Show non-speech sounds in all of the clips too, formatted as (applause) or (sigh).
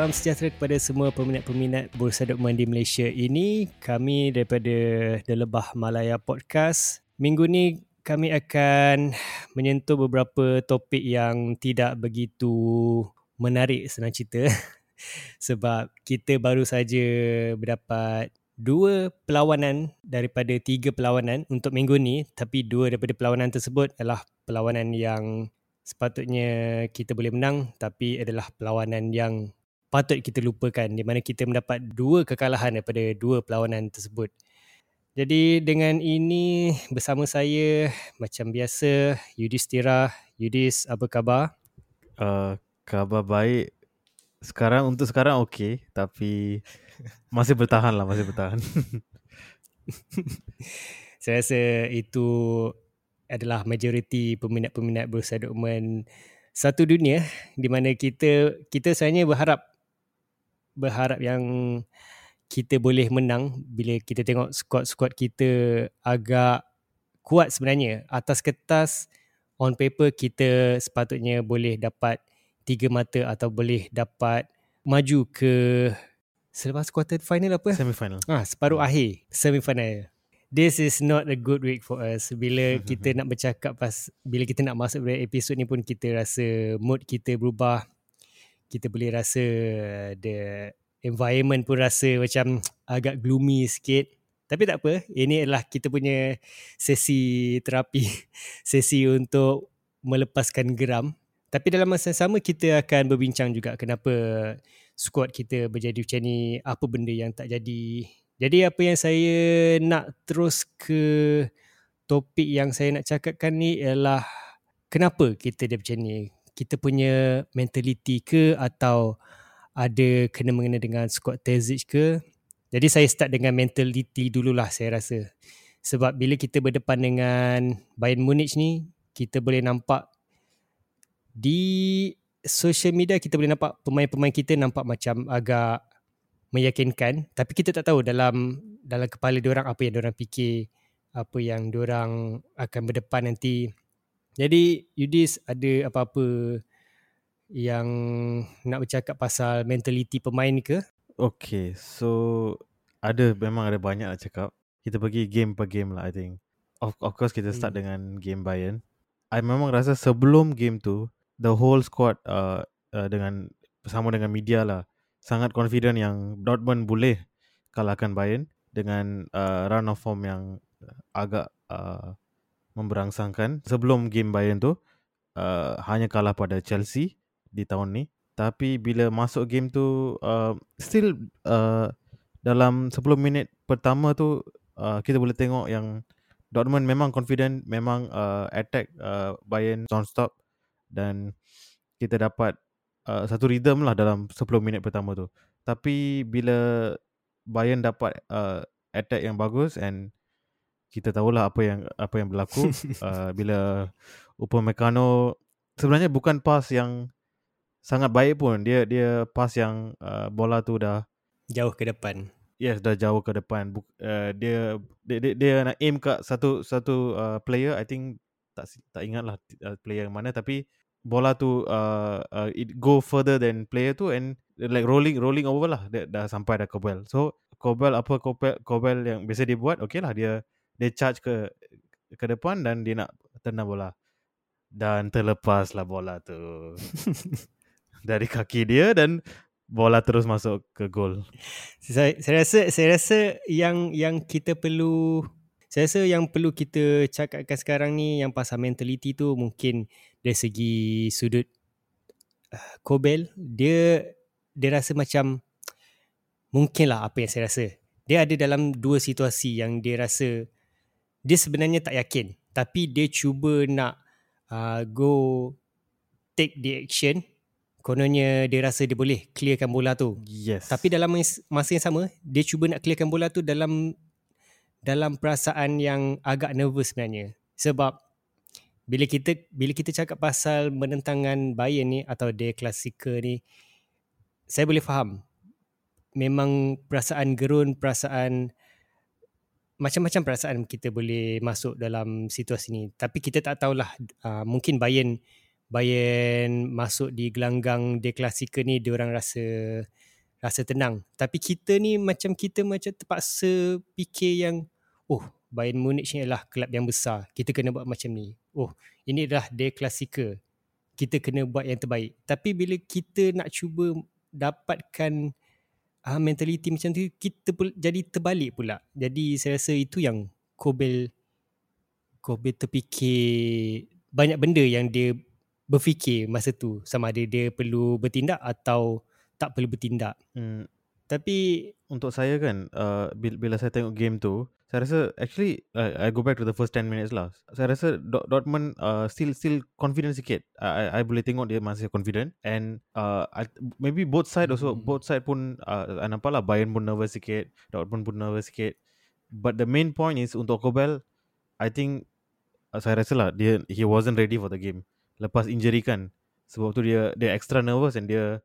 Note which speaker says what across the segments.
Speaker 1: Salam sejahtera kepada semua peminat-peminat Bursa Dokumen di Malaysia ini. Kami daripada The Lebah Malaya Podcast. Minggu ni kami akan menyentuh beberapa topik yang tidak begitu menarik senang cerita. (laughs) Sebab kita baru saja berdapat dua perlawanan daripada tiga perlawanan untuk minggu ni. Tapi dua daripada perlawanan tersebut adalah perlawanan yang sepatutnya kita boleh menang tapi adalah perlawanan yang patut kita lupakan di mana kita mendapat dua kekalahan daripada dua perlawanan tersebut. Jadi dengan ini bersama saya macam biasa Yudhistira. Yudis apa khabar?
Speaker 2: Uh, khabar baik. Sekarang untuk sekarang okey tapi (laughs) masih bertahan lah masih bertahan. (laughs)
Speaker 1: saya rasa itu adalah majoriti peminat-peminat bursa dokumen satu dunia di mana kita kita sebenarnya berharap berharap yang kita boleh menang bila kita tengok squad-squad kita agak kuat sebenarnya. Atas kertas, on paper kita sepatutnya boleh dapat tiga mata atau boleh dapat maju ke selepas quarter final apa?
Speaker 2: Semi-final.
Speaker 1: Ah, separuh akhir semi-final. This is not a good week for us. Bila kita nak bercakap pas bila kita nak masuk pada episod ni pun kita rasa mood kita berubah kita boleh rasa the environment pun rasa macam (tsk) agak gloomy sikit. Tapi tak apa, ini adalah kita punya sesi terapi, (laughs) sesi untuk melepaskan geram. Tapi dalam masa yang sama kita akan berbincang juga kenapa squad kita berjadi macam ni, apa benda yang tak jadi. Jadi apa yang saya nak terus ke topik yang saya nak cakapkan ni ialah kenapa kita dia macam ni kita punya mentality ke atau ada kena mengena dengan squad Terzic ke. Jadi saya start dengan mentality dululah saya rasa. Sebab bila kita berdepan dengan Bayern Munich ni, kita boleh nampak di social media kita boleh nampak pemain-pemain kita nampak macam agak meyakinkan tapi kita tak tahu dalam dalam kepala dia orang apa yang dia orang fikir apa yang dia orang akan berdepan nanti jadi Yudis ada apa-apa yang nak bercakap pasal mentality pemain ke?
Speaker 2: Okay, so ada memang ada banyak nak cakap. Kita pergi game per game lah I think. Of, of course kita start hmm. dengan game Bayern. I memang rasa sebelum game tu, the whole squad uh, uh, dengan bersama dengan media lah sangat confident yang Dortmund boleh kalahkan Bayern dengan uh, run of form yang agak uh, memberangsangkan sebelum game Bayern tu uh, hanya kalah pada Chelsea di tahun ni. Tapi bila masuk game tu uh, still uh, dalam 10 minit pertama tu uh, kita boleh tengok yang Dortmund memang confident memang uh, attack uh, Bayern non-stop dan kita dapat uh, satu rhythm lah dalam 10 minit pertama tu. Tapi bila Bayern dapat uh, attack yang bagus and kita tahulah apa yang apa yang berlaku (laughs) uh, bila Upamecano sebenarnya bukan pass yang sangat baik pun. Dia dia pass yang uh, bola tu dah
Speaker 1: jauh ke depan.
Speaker 2: Yes dah jauh ke depan. Buk, uh, dia, dia dia dia nak aim kat satu satu uh, player i think tak tak ingatlah uh, player yang mana. Tapi bola tu uh, uh, it go further than player tu and like rolling rolling over lah. Dia dah sampai dah Kobel so Kobel apa Kobel Kobel yang biasa dia buat okay lah dia dia charge ke ke depan dan dia nak tenang bola dan terlepaslah bola tu (laughs) dari kaki dia dan bola terus masuk ke gol.
Speaker 1: Saya, saya rasa saya rasa yang yang kita perlu saya rasa yang perlu kita cakapkan sekarang ni yang pasal mentality tu mungkin dari segi sudut uh, Kobel dia dia rasa macam mungkinlah apa yang saya rasa. Dia ada dalam dua situasi yang dia rasa dia sebenarnya tak yakin. Tapi dia cuba nak uh, go take the action. Kononnya dia rasa dia boleh clearkan bola tu.
Speaker 2: Yes.
Speaker 1: Tapi dalam masa yang sama dia cuba nak clearkan bola tu dalam dalam perasaan yang agak nervous sebenarnya. Sebab bila kita bila kita cakap pasal menentangkan Bayern ni atau dia klasika ni saya boleh faham. Memang perasaan gerun perasaan macam-macam perasaan kita boleh masuk dalam situasi ni tapi kita tak tahulah uh, mungkin Bayern Bayern masuk di gelanggang De Clasica ni dia orang rasa rasa tenang. Tapi kita ni macam kita macam terpaksa fikir yang oh Bayern Munich ni adalah kelab yang besar. Kita kena buat macam ni. Oh ini adalah De Clasica. Kita kena buat yang terbaik. Tapi bila kita nak cuba dapatkan uh, mentaliti macam tu kita pul- jadi terbalik pula. Jadi saya rasa itu yang Kobel Kobel terfikir banyak benda yang dia berfikir masa tu sama ada dia perlu bertindak atau tak perlu bertindak.
Speaker 2: Hmm,
Speaker 1: Tapi
Speaker 2: untuk saya kan uh, bila, bila saya tengok game tu saya rasa actually uh, I go back to the first 10 minutes lah. Saya rasa Dort- Dortmund uh, still still confident sikit. I, I, I boleh tengok dia masih confident and uh, I, maybe both side also
Speaker 1: Mhm.
Speaker 2: both side pun uh, I nampak lah Bayern pun nervous sikit Dortmund pun nervous sikit. But the main point is untuk Kobel I think uh, saya rasa lah dia he wasn't ready for the game. Lepas injury kan sebab tu dia dia extra nervous and dia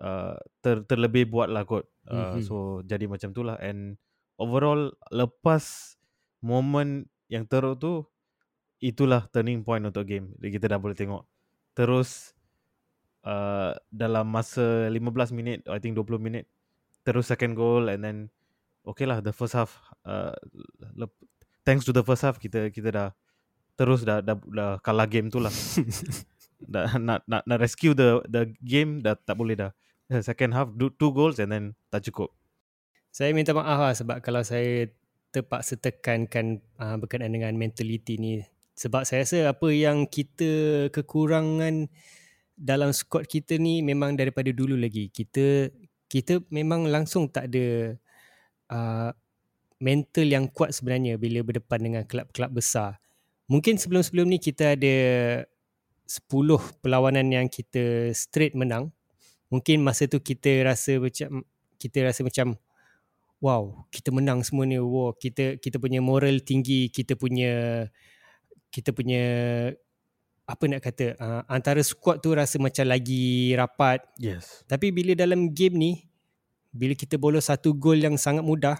Speaker 2: uh, ter, terlebih buat lah kot. Uh,
Speaker 1: Mhm.
Speaker 2: so jadi macam tu lah and overall lepas moment yang teruk tu itulah turning point untuk game Jadi kita dah boleh tengok. Terus uh, dalam masa 15 minit I think 20 minit terus second goal and then okay lah the first half uh, lep- thanks to the first half kita kita dah terus dah dah, dah kalah game tu lah. (laughs) Dah nak nak nak rescue the the game dah tak boleh dah. Second half do two goals and then tak cukup
Speaker 1: saya minta maaf lah sebab kalau saya terpaksa tekankan uh, berkenaan dengan mentality ni. Sebab saya rasa apa yang kita kekurangan dalam squad kita ni memang daripada dulu lagi. Kita kita memang langsung tak ada uh, mental yang kuat sebenarnya bila berdepan dengan kelab-kelab besar. Mungkin sebelum-sebelum ni kita ada 10 perlawanan yang kita straight menang. Mungkin masa tu kita rasa macam kita rasa macam wow kita menang semua ni wow kita kita punya moral tinggi kita punya kita punya apa nak kata uh, antara squad tu rasa macam lagi rapat.
Speaker 2: Yes.
Speaker 1: Tapi bila dalam game ni bila kita bolos satu gol yang sangat mudah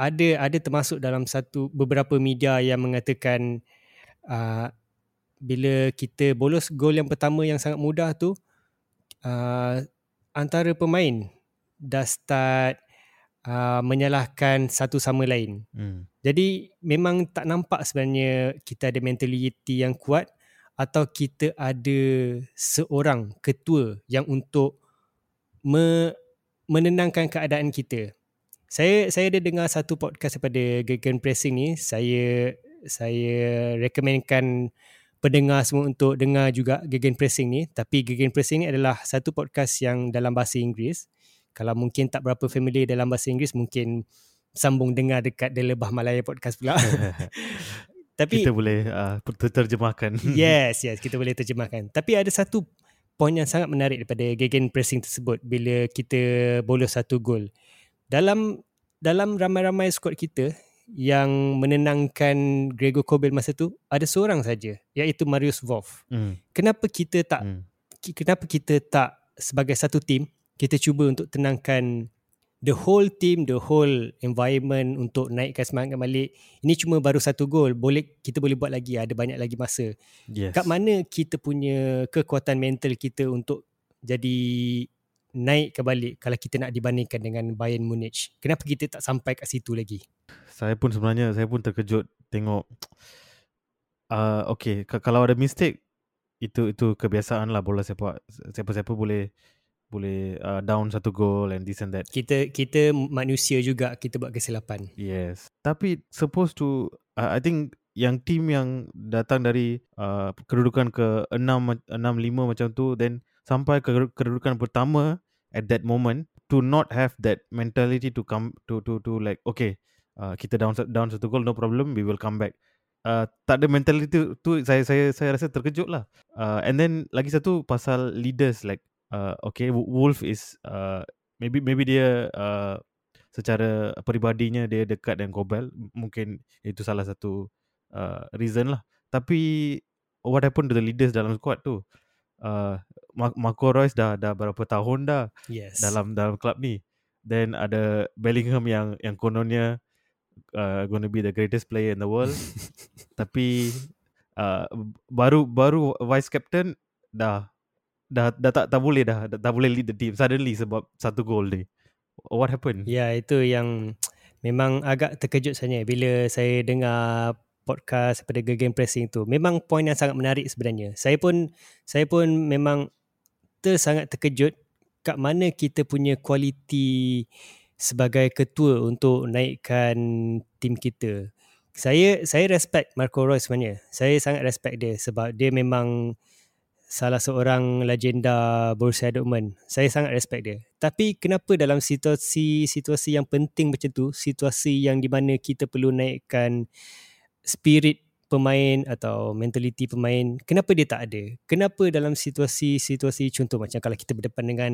Speaker 1: ada ada termasuk dalam satu beberapa media yang mengatakan uh, bila kita bolos gol yang pertama yang sangat mudah tu uh, antara pemain dah start uh, menyalahkan satu sama lain.
Speaker 2: hmm.
Speaker 1: Jadi memang tak nampak sebenarnya kita ada mentaliti yang kuat atau kita ada seorang ketua yang untuk me, menenangkan keadaan kita. Saya saya ada dengar satu podcast daripada Gegen Pressing ni. Saya saya recommendkan pendengar semua untuk dengar juga Gegen Pressing ni. Tapi Gegen Pressing ni adalah satu podcast yang dalam bahasa Inggeris. Kalau mungkin tak berapa familiar dalam bahasa Inggeris, mungkin sambung dengar dekat The Lebah Malaya Podcast pula. (laughs) Tapi
Speaker 2: kita boleh uh, ter- terjemahkan
Speaker 1: yes, yes, kita boleh (laughs) terjemahkan. Tapi ada satu poin yang sangat menarik daripada gegen pressing tersebut bila kita bolos satu gol. Dalam dalam ramai-ramai skuad kita yang menenangkan Gregor Kobel masa tu ada seorang saja iaitu Marius Wolf.
Speaker 2: hmm.
Speaker 1: Kenapa kita tak ki- kenapa kita tak sebagai satu tim kita cuba untuk tenangkan the whole team the whole environment untuk naikkan semangat balik. Ini cuma baru satu gol. Boleh kita boleh buat lagi. Ada banyak lagi masa.
Speaker 2: Yes.
Speaker 1: Kat mana kita punya kekuatan mental kita untuk jadi naik ke balik kalau kita nak dibandingkan dengan Bayern Munich? Kenapa kita tak sampai kat situ lagi?
Speaker 2: Saya pun sebenarnya saya pun terkejut tengok (tsk) uh, okay kalau ada mistake itu itu kebiasaan lah bola sepak. Siapa-siapa boleh boleh uh, down satu goal and this and that.
Speaker 1: Kita kita manusia juga kita buat kesilapan.
Speaker 2: Yes. Tapi supposed to uh, I think yang team yang datang dari uh, kedudukan ke 6 6 5 macam tu then sampai ke kedudukan pertama at that moment to not have that mentality to come to to to like okay uh, kita down down satu goal no problem we will come back. Uh, tak ada mentality tu, tu saya saya saya rasa terkejut lah. Uh, and then lagi satu pasal leaders like uh, okay Wo- Wolf is uh, maybe maybe dia uh, secara peribadinya dia dekat dengan Kobel M- mungkin itu salah satu uh, reason lah. Tapi what happened to the leaders dalam squad tu? Uh, Ma- Marco Reus dah dah berapa tahun dah
Speaker 1: yes.
Speaker 2: dalam dalam klub ni. Then ada Bellingham yang yang kononnya uh, going to be the greatest player in the world. (laughs) Tapi uh, baru baru vice captain dah dah dah tak tak boleh dah, dah tak boleh lead the team suddenly sebab satu gol dia. What happened?
Speaker 1: Ya, itu yang memang agak terkejut saya bila saya dengar podcast pada Game Pressing tu. Memang poin yang sangat menarik sebenarnya. Saya pun saya pun memang ter sangat terkejut kat mana kita punya kualiti sebagai ketua untuk naikkan tim kita. Saya saya respect Marco Reus sebenarnya. Saya sangat respect dia sebab dia memang salah seorang legenda Borussia Dortmund. Saya sangat respect dia. Tapi kenapa dalam situasi-situasi yang penting macam tu, situasi yang di mana kita perlu naikkan spirit pemain atau mentaliti pemain, kenapa dia tak ada? Kenapa dalam situasi-situasi contoh macam kalau kita berdepan dengan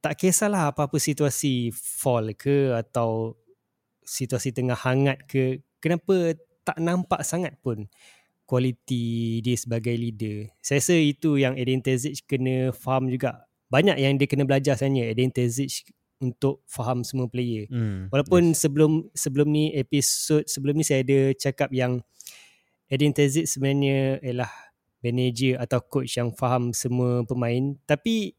Speaker 1: tak kisahlah apa-apa situasi fall ke atau situasi tengah hangat ke, kenapa tak nampak sangat pun kualiti dia sebagai leader. Saya rasa itu yang Eden Terzic kena faham juga. Banyak yang dia kena belajar sebenarnya Eden Terzic untuk faham semua player. Hmm, Walaupun yes. sebelum sebelum ni episod sebelum ni saya ada cakap yang Eden Terzic sebenarnya ialah manager atau coach yang faham semua pemain tapi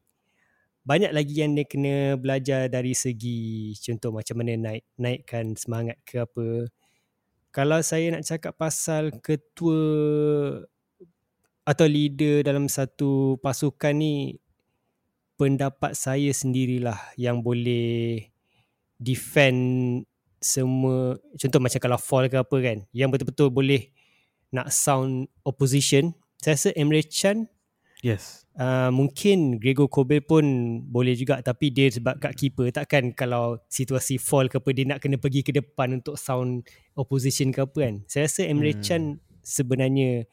Speaker 1: banyak lagi yang dia kena belajar dari segi contoh macam mana naik naikkan semangat ke apa. Kalau saya nak cakap pasal ketua atau leader dalam satu pasukan ni pendapat saya sendirilah yang boleh defend semua contoh macam kalau fall ke apa kan yang betul-betul boleh nak sound opposition. Saya rasa Emre Can
Speaker 2: yes
Speaker 1: uh, mungkin Gregor Kobel pun boleh juga tapi dia sebab kat keeper. Takkan kalau situasi fall ke apa dia nak kena pergi ke depan untuk sound opposition ke apa kan? Saya rasa Emre hmm. Can sebenarnya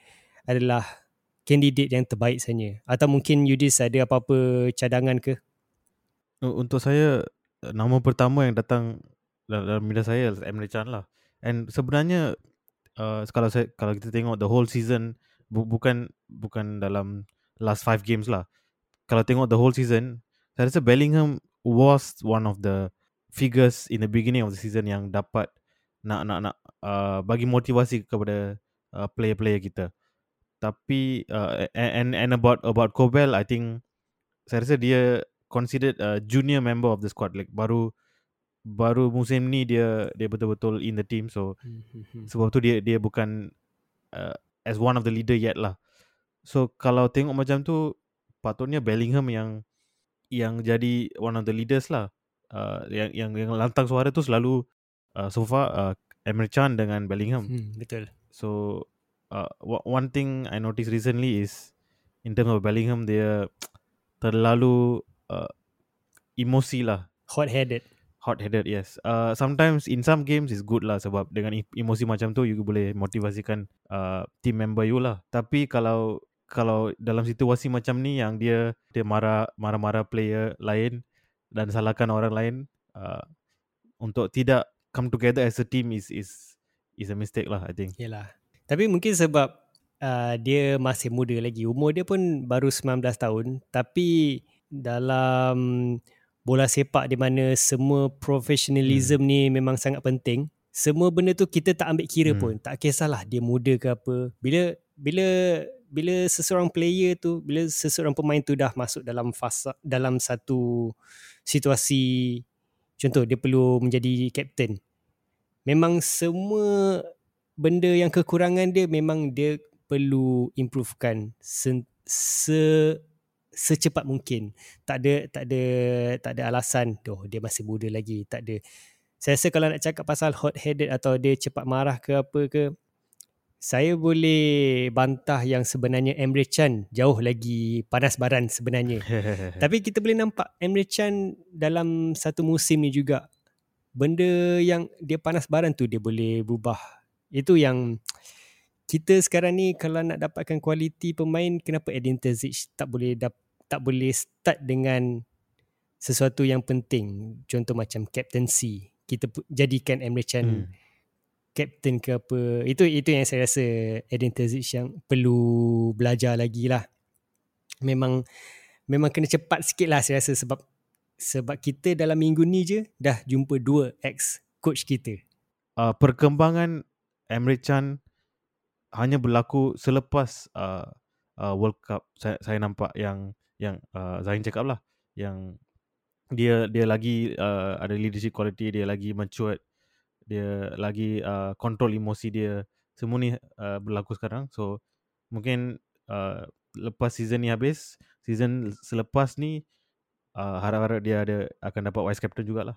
Speaker 1: adalah candidate yang terbaik sebenarnya. Atau mungkin Yudis ada apa-apa cadangan ke?
Speaker 2: Untuk saya nama pertama yang datang dalam minda saya Emre Can lah. And sebenarnya uh, kalau saya kalau kita tengok the whole season bu- bukan bukan dalam last five games lah. Kalau tengok the whole season, saya rasa Bellingham was one of the figures in the beginning of the season yang dapat nak nak nak uh, bagi motivasi kepada uh, player-player kita. Tapi uh, and and about about Kobel, I think saya rasa dia considered a junior member of the squad. Like baru baru musim ni dia dia betul-betul in the team. So mm-hmm. sebab tu dia dia bukan uh, as one of the leader yet lah. So kalau tengok macam tu patutnya Bellingham yang yang jadi one of the leaders lah. Uh, yang yang yang lantang suara tu selalu uh, so far uh, Emre Can dengan Bellingham.
Speaker 1: Hmm, betul.
Speaker 2: So uh, one thing I noticed recently is in terms of Bellingham dia terlalu uh, emosi lah.
Speaker 1: Hot headed
Speaker 2: hot headed yes uh, sometimes in some games is good lah sebab dengan emosi macam tu you boleh motivasikan uh, team member you lah tapi kalau kalau dalam situasi macam ni yang dia dia marah marah-marah player lain dan salahkan orang lain uh, untuk tidak come together as a team is is is a mistake lah I think.
Speaker 1: Yalah. Tapi mungkin sebab uh, dia masih muda lagi. Umur dia pun baru 19 tahun tapi dalam bola sepak di mana semua professionalism hmm. ni memang sangat penting. Semua benda tu kita tak ambil kira hmm. pun. Tak kisahlah dia muda ke apa. Bila bila bila seseorang player tu bila seseorang pemain tu dah masuk dalam fasa dalam satu situasi contoh dia perlu menjadi captain. Memang semua benda yang kekurangan dia memang dia perlu improvekan se, se secepat mungkin. Tak ada tak ada tak ada alasan doh dia masih muda lagi. Tak ada. Saya rasa kalau nak cakap pasal hot headed atau dia cepat marah ke apa ke saya boleh bantah yang sebenarnya Emre Can jauh lagi panas baran sebenarnya. (laughs) Tapi kita boleh nampak Emre Can dalam satu musim ni juga benda yang dia panas baran tu dia boleh berubah. Itu yang kita sekarang ni kalau nak dapatkan kualiti pemain kenapa Edin Terzic tak boleh dap, tak boleh start dengan sesuatu yang penting. Contoh macam captaincy. Kita jadikan Emre Can hmm captain ke apa. Itu itu yang saya rasa Eden Terzic yang perlu belajar lagi lah. Memang memang kena cepat sikit lah saya rasa sebab sebab kita dalam minggu ni je dah jumpa dua ex coach kita.
Speaker 2: Uh, perkembangan Emre Can hanya berlaku selepas uh, uh, World Cup. Saya, saya nampak yang yang uh, Zain cakap lah yang dia dia lagi uh, ada leadership quality dia lagi mature dia lagi uh, control emosi dia. Semua ni uh, berlaku sekarang. So mungkin uh, lepas season ni habis season selepas ni uh, harap-harap dia ada akan dapat vice captain jugalah.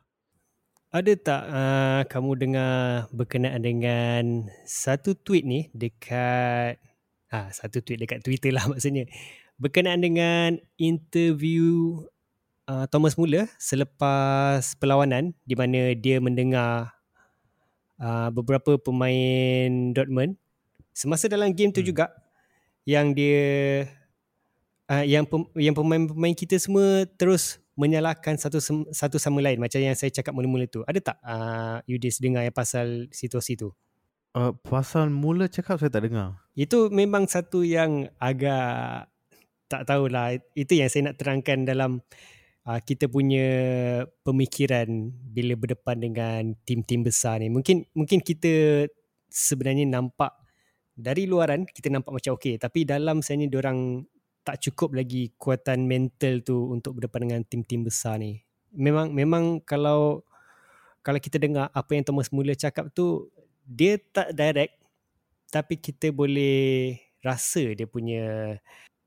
Speaker 1: Ada tak uh, kamu dengar berkenaan dengan satu tweet ni dekat ah satu tweet dekat Twitter lah (laughs) maksudnya. Berkenaan dengan interview uh, Thomas Muller selepas perlawanan di mana dia mendengar uh, beberapa pemain Dortmund semasa dalam game tu hmm. juga yang dia uh, yang pem, yang pemain-pemain kita semua terus menyalahkan satu satu sama lain macam yang saya cakap mula-mula tu. Ada tak uh, Yudis dengar yang pasal situasi tu?
Speaker 2: Uh, pasal mula cakap saya tak dengar.
Speaker 1: Itu memang satu yang agak tak tahulah. Itu yang saya nak terangkan dalam uh, kita punya pemikiran bila berdepan dengan tim-tim besar ni. Mungkin mungkin kita sebenarnya nampak dari luaran kita nampak macam okey tapi dalam sebenarnya orang tak cukup lagi kuatan mental tu untuk berdepan dengan tim-tim besar ni. Memang memang kalau kalau kita dengar apa yang Thomas Muller cakap tu dia tak direct tapi kita boleh rasa dia punya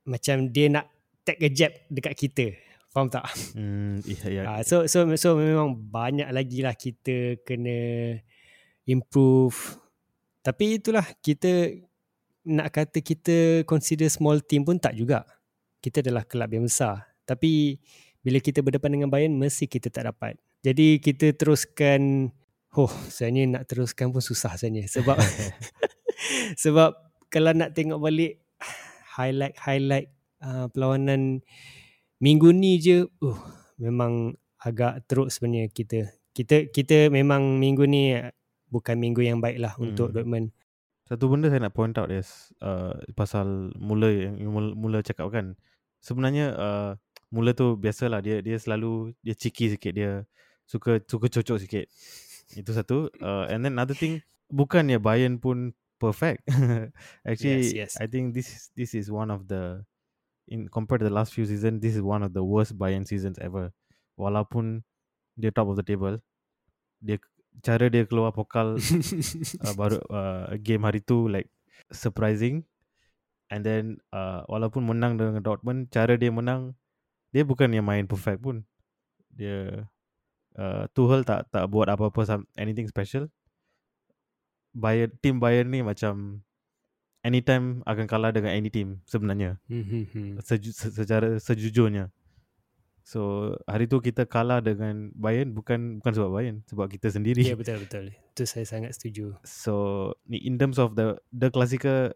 Speaker 1: macam dia nak take a jab dekat kita. Faham tak? Hmm, iya, iya. Uh, so, so, so memang banyak lagi lah kita kena improve. Tapi itulah kita nak kata kita consider small team pun tak juga. Kita adalah kelab yang besar. Tapi bila kita berdepan dengan Bayern, mesti kita tak dapat. Jadi kita teruskan, oh sebenarnya nak teruskan pun susah sebenarnya. Sebab, (laughs) (laughs) sebab kalau nak tengok balik highlight-highlight uh, perlawanan minggu ni je uh memang agak teruk sebenarnya kita. Kita kita memang minggu ni bukan minggu yang baik lah hmm. untuk Dortmund.
Speaker 2: Satu benda saya nak point out is uh, pasal mula yang mula, mula cakap kan. Sebenarnya uh, mula tu biasalah dia dia selalu dia cheeky sikit dia suka suka cocok sikit. Itu satu. Uh, and then another thing bukannya Bayern pun perfect. (laughs) Actually yes, yes. I think this this is one of the in compared to the last few seasons, this is one of the worst Bayern seasons ever. Walaupun dia top of the table, dia cara dia keluar pokal (laughs) uh, baru uh, game hari tu like surprising. And then uh, walaupun menang dengan Dortmund, cara dia menang dia bukan yang main perfect pun. Dia uh, Tuchel tak tak buat apa-apa anything special. Bayern team Bayern ni macam anytime akan kalah dengan any team sebenarnya. Hmm, hmm, hmm. Seju, secara sejujurnya. So hari tu kita kalah dengan Bayern bukan bukan sebab Bayern, sebab kita sendiri.
Speaker 1: Ya yeah, betul betul. Itu saya sangat setuju.
Speaker 2: So ni in terms of the the classical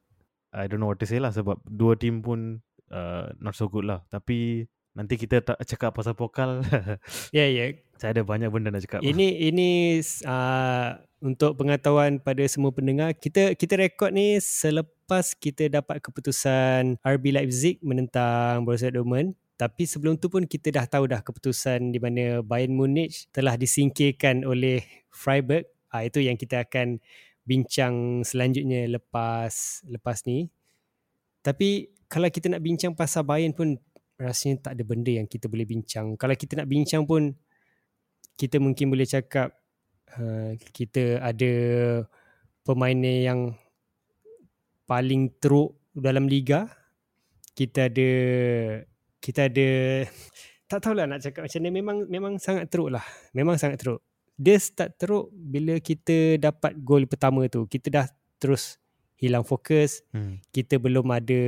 Speaker 2: I don't know what to say lah sebab dua team pun uh, not so good lah. Tapi nanti kita tak cakap pasal pokal. (laughs)
Speaker 1: Ya yeah, ya. Yeah.
Speaker 2: Saya ada banyak benda nak cakap.
Speaker 1: Ini ini uh, untuk pengetahuan pada semua pendengar, kita kita rekod ni selepas kita dapat keputusan RB Leipzig menentang Borussia Dortmund. Tapi sebelum tu pun kita dah tahu dah keputusan di mana Bayern Munich telah disingkirkan oleh Freiburg. Ah itu yang kita akan bincang selanjutnya lepas lepas ni. Tapi kalau kita nak bincang pasal Bayern pun rasanya tak ada benda yang kita boleh bincang. Kalau kita nak bincang pun kita mungkin boleh cakap Uh, kita ada pemain yang paling teruk dalam liga. Kita ada kita ada (laughs) tak tahulah nak cakap macam ni memang memang sangat teruk lah. Memang sangat teruk. Dia start teruk bila kita dapat gol pertama tu. Kita dah terus hilang fokus. Hmm. kita belum ada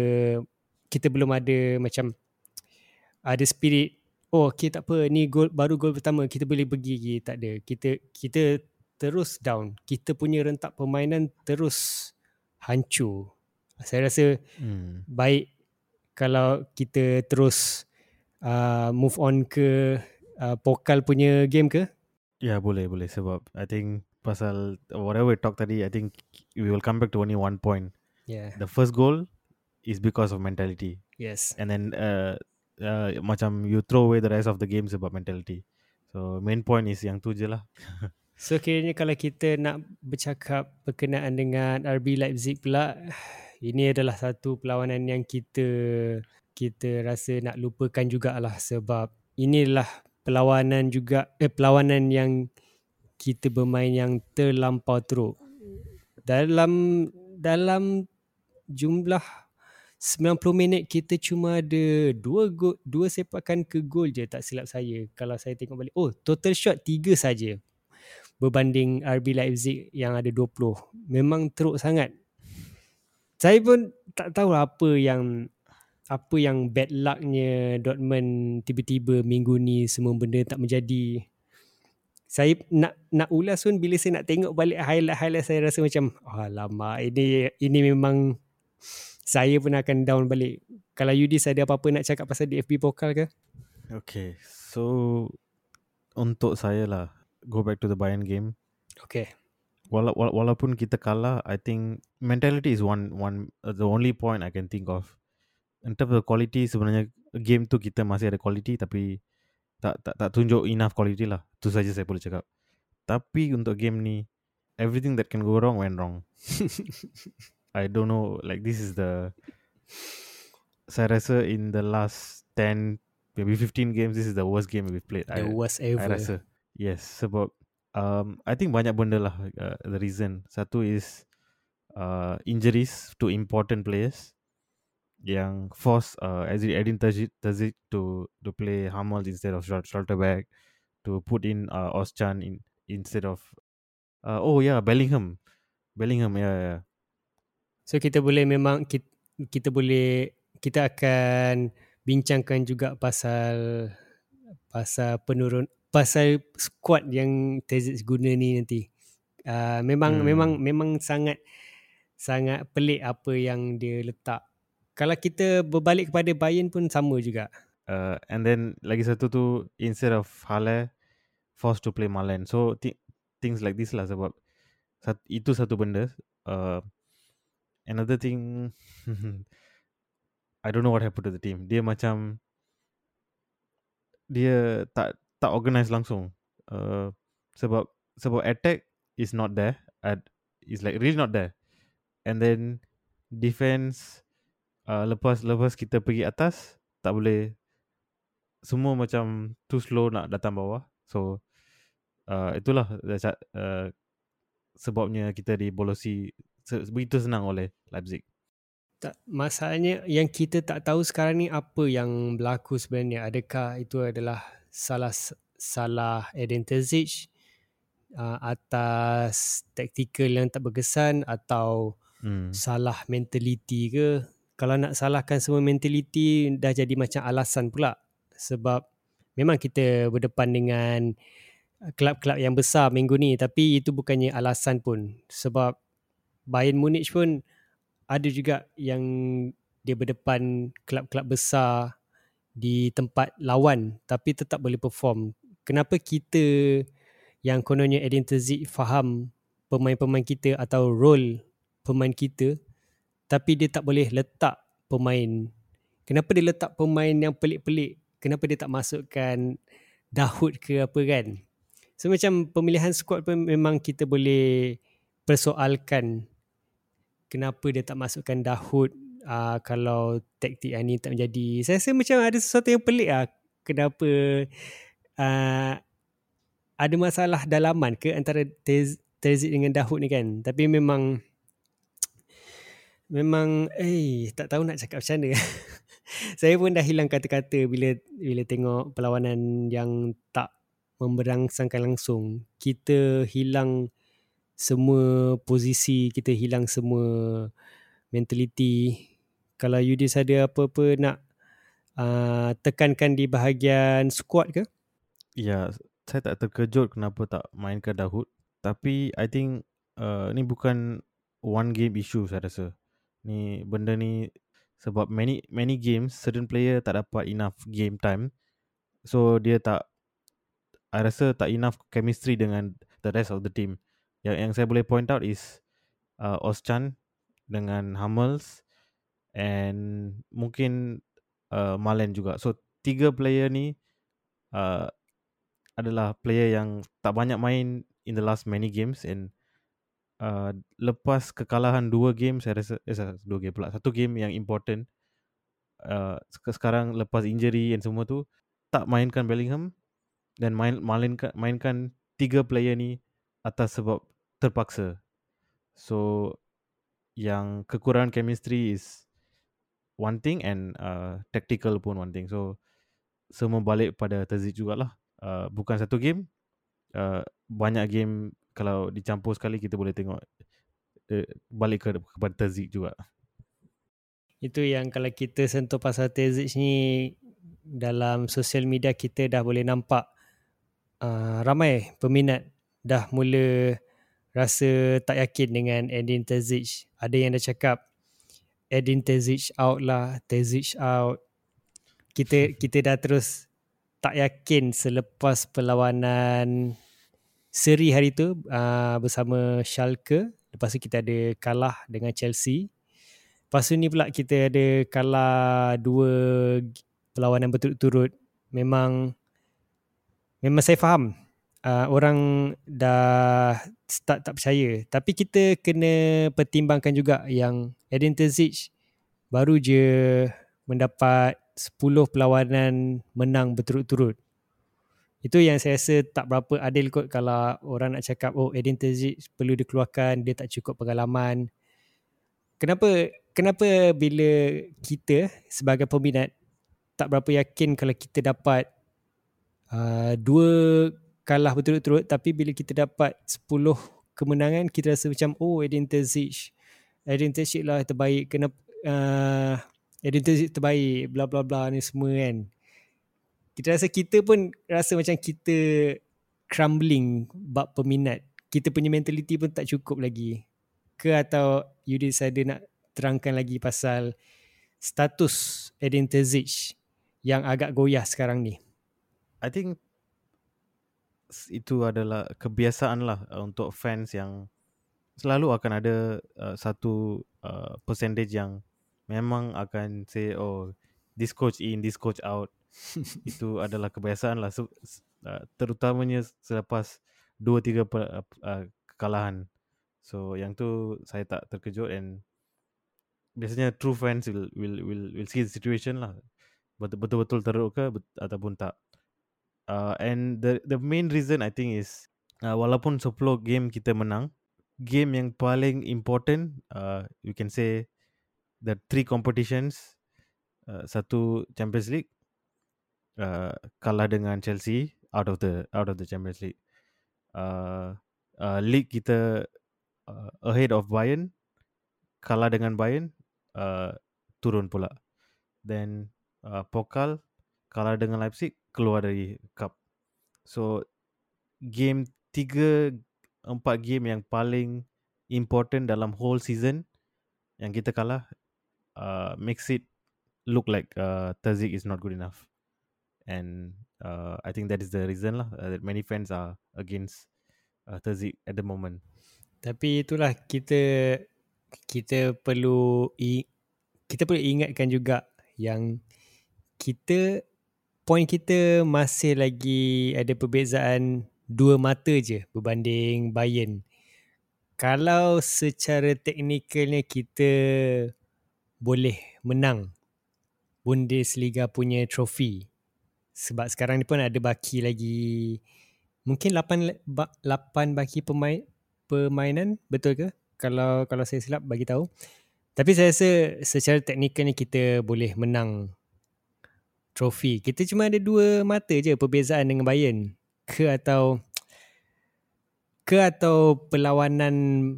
Speaker 1: kita belum ada macam ada spirit oh okay tak apa. Ni gol baru gol pertama kita boleh pergi. Lagi tak ada. Kita kita terus down. Kita punya rentak permainan terus hancur. Saya rasa hmm. baik kalau kita terus uh, move on ke uh, pokal punya game ke?
Speaker 2: Ya yeah, boleh boleh. Sebab i think pasal whatever we talk tadi i think we will come back to only one point. Yeah. The first goal is because of mentality.
Speaker 1: Yes.
Speaker 2: And then uh, uh, macam you throw away the rest of the games about mentality. So main point is yang tu je lah.
Speaker 1: So kiranya kalau kita nak bercakap berkenaan dengan RB Leipzig pula, ini adalah satu perlawanan yang kita kita rasa nak lupakan jugalah sebab inilah perlawanan juga eh perlawanan yang kita bermain yang terlampau teruk. Dalam dalam jumlah 90 minit kita cuma ada dua gol, dua sepakan ke gol je tak silap saya. Kalau saya tengok balik, oh total shot tiga saja berbanding RB Leipzig yang ada 20. Memang teruk sangat. Saya pun tak tahu apa yang apa yang bad lucknya Dortmund tiba-tiba minggu ni semua benda tak menjadi. Saya nak nak ulas pun bila saya nak tengok balik highlight-highlight saya rasa macam oh lama ini ini memang saya pun akan down balik. Kalau Yudis ada apa-apa nak cakap pasal DFB Pokal ke?
Speaker 2: Okay, so untuk saya lah, go back to the Bayern game.
Speaker 1: Okay.
Speaker 2: Wala- wala- walaupun kita kalah, I think mentality is one one uh, the only point I can think of. In terms of quality, sebenarnya game tu kita masih ada quality tapi tak tak tak tunjuk enough quality lah. Tu saja saya boleh cakap. Tapi untuk game ni, everything that can go wrong went wrong. (laughs) I don't know like this is the saya rasa in the last 10 maybe 15 games this is the worst game we've played.
Speaker 1: The
Speaker 2: I,
Speaker 1: worst
Speaker 2: I
Speaker 1: ever.
Speaker 2: rasa. Yes, sebab um I think banyak benda lah uh, the reason. Satu is uh injuries to important players yang force uh as Edin Terzic, Terzic to to play Hummels instead of Schalterberg to put in uh Oschan in instead of uh oh yeah Bellingham Bellingham yeah yeah
Speaker 1: So kita boleh memang kita, kita boleh kita akan bincangkan juga pasal pasal penurun pasal squad yang Terzic guna ni nanti. Uh, memang
Speaker 2: Hmm.
Speaker 1: memang memang sangat sangat pelik apa yang dia letak. Kalau kita berbalik kepada Bayern pun sama juga.
Speaker 2: uh, and then lagi satu tu instead of Halle forced to play Malen so th- things like this lah sebab sat, itu satu benda uh, another thing (laughs) I don't know what happened to the team. Dia macam dia tak tak organize langsung. Uh, sebab sebab attack is not there. At is like really not there. And then defense uh, lepas lepas kita pergi atas tak boleh. Semua macam too slow nak datang bawah. So uh, itulah uh, sebabnya kita dibolosi se- begitu senang oleh Leipzig
Speaker 1: Tak, masalahnya yang kita tak tahu sekarang ni apa yang berlaku sebenarnya. Adakah itu adalah salah salah Eden Terzic uh, atas taktikal yang tak berkesan atau
Speaker 2: hmm.
Speaker 1: salah mentaliti ke? Kalau nak salahkan semua mentaliti dah jadi macam alasan pula. Sebab memang kita berdepan dengan kelab-kelab yang besar minggu ni tapi itu bukannya alasan pun. Sebab Bayern Munich pun ada juga yang dia berdepan kelab-kelab besar di tempat lawan tapi tetap boleh perform. Kenapa kita yang kononnya Edin Terzic faham pemain-pemain kita atau role pemain kita tapi dia tak boleh letak pemain. Kenapa dia letak pemain yang pelik-pelik? Kenapa dia tak masukkan Dahud ke apa kan? So macam pemilihan squad pun memang kita boleh persoalkan kenapa dia tak masukkan Dahud uh, kalau taktik yang ni tak menjadi. Saya rasa macam ada sesuatu yang pelik ah. Kenapa uh, ada masalah dalaman ke antara Tez, Terzic dengan Dahud ni kan. Tapi memang memang eh tak tahu nak cakap macam mana. (laughs) saya pun dah hilang kata-kata bila bila tengok perlawanan yang tak memberangsangkan langsung. Kita hilang semua posisi, kita hilang semua mentaliti. Kalau Yudis ada apa-apa nak uh, tekankan di bahagian squad ke?
Speaker 2: Ya, saya tak terkejut kenapa tak mainkan Dahud. Tapi I think uh, ni bukan one game issue saya rasa. Ni benda ni sebab many many games certain player tak dapat enough game time. So dia tak I rasa tak enough chemistry dengan the rest of the team. Yang yang saya boleh point out is uh, Oschan dengan Hummels and mungkin uh, Malen juga. So tiga player ni uh, adalah player yang tak banyak main in the last many games and uh, lepas kekalahan dua game saya rasa eh, dua game pula satu game yang important uh, sekarang lepas injury and semua tu tak mainkan Bellingham dan main mainkan mainkan tiga player ni atas sebab terpaksa. So yang kekurangan chemistry is one thing and uh, tactical pun one thing. So semua balik pada Terzic jugalah. Uh, bukan satu game. Uh, banyak game kalau dicampur sekali kita boleh tengok uh, balik ke kepada Terzic juga.
Speaker 1: Itu yang kalau kita sentuh pasal Terzic ni dalam sosial media kita dah boleh nampak uh, ramai peminat dah mula rasa tak yakin dengan Edin Terzic. Ada yang dah cakap Edin Terzic out lah, Terzic out. Kita kita dah terus tak yakin selepas perlawanan seri hari tu uh, bersama Schalke. Lepas tu kita ada kalah dengan Chelsea. Lepas tu ni pula kita ada kalah dua perlawanan berturut-turut. Memang memang saya faham uh, orang dah start tak percaya. Tapi kita kena pertimbangkan juga yang Edin Terzic baru je mendapat 10 perlawanan menang berturut-turut. Itu yang saya rasa tak berapa adil kot kalau orang nak cakap oh Edin Terzic perlu dikeluarkan, dia tak cukup pengalaman. Kenapa kenapa bila kita sebagai peminat tak berapa yakin kalau kita dapat uh, dua kalah berturut-turut tapi bila kita dapat 10 kemenangan kita rasa macam oh Edin Terzic Edin Terzic lah terbaik. Kenapa uh, Edin terbaik bla bla bla ni semua kan. Kita rasa kita pun rasa macam kita crumbling bab peminat. Kita punya mentality pun tak cukup lagi. Ke atau you decide nak terangkan lagi pasal status Edin Terzic yang agak goyah sekarang ni?
Speaker 2: I think itu adalah kebiasaan lah uh, untuk fans yang selalu akan ada uh, satu uh, percentage yang memang akan say oh this coach in this coach out. (laughs) Itu adalah kebiasaan lah so, uh, terutamanya selepas dua tiga uh, uh, kekalahan. So yang tu saya tak terkejut and biasanya true fans will will will will see the situation lah. Betul betul teruk ke bet, ataupun tak uh, and the the main reason I think is uh, walaupun 10 game kita menang game yang paling important uh, you can say the three competitions uh, satu Champions League uh, kalah dengan Chelsea out of the out of the Champions League. Uh, uh, league kita uh, ahead of Bayern kalah dengan Bayern uh, turun pula. Then uh, Pokal kalah dengan Leipzig keluar dari cup so game tiga empat game yang paling important dalam whole season yang kita kalah uh, makes it look like uh, Terzic is not good enough. And uh, I think that is the reason lah uh, that many fans are against uh, Terzic at the moment.
Speaker 1: Tapi itulah kita kita perlu kita perlu ingatkan juga yang kita point kita masih lagi ada perbezaan dua mata je berbanding Bayern. Kalau secara teknikalnya kita boleh menang Bundesliga punya trofi. Sebab sekarang ni pun ada baki lagi mungkin 8 8 baki pemain permainan betul ke? Kalau kalau saya silap bagi tahu. Tapi saya rasa secara teknikal ni kita boleh menang trofi. Kita cuma ada dua mata je perbezaan dengan Bayern. Ke atau ke atau perlawanan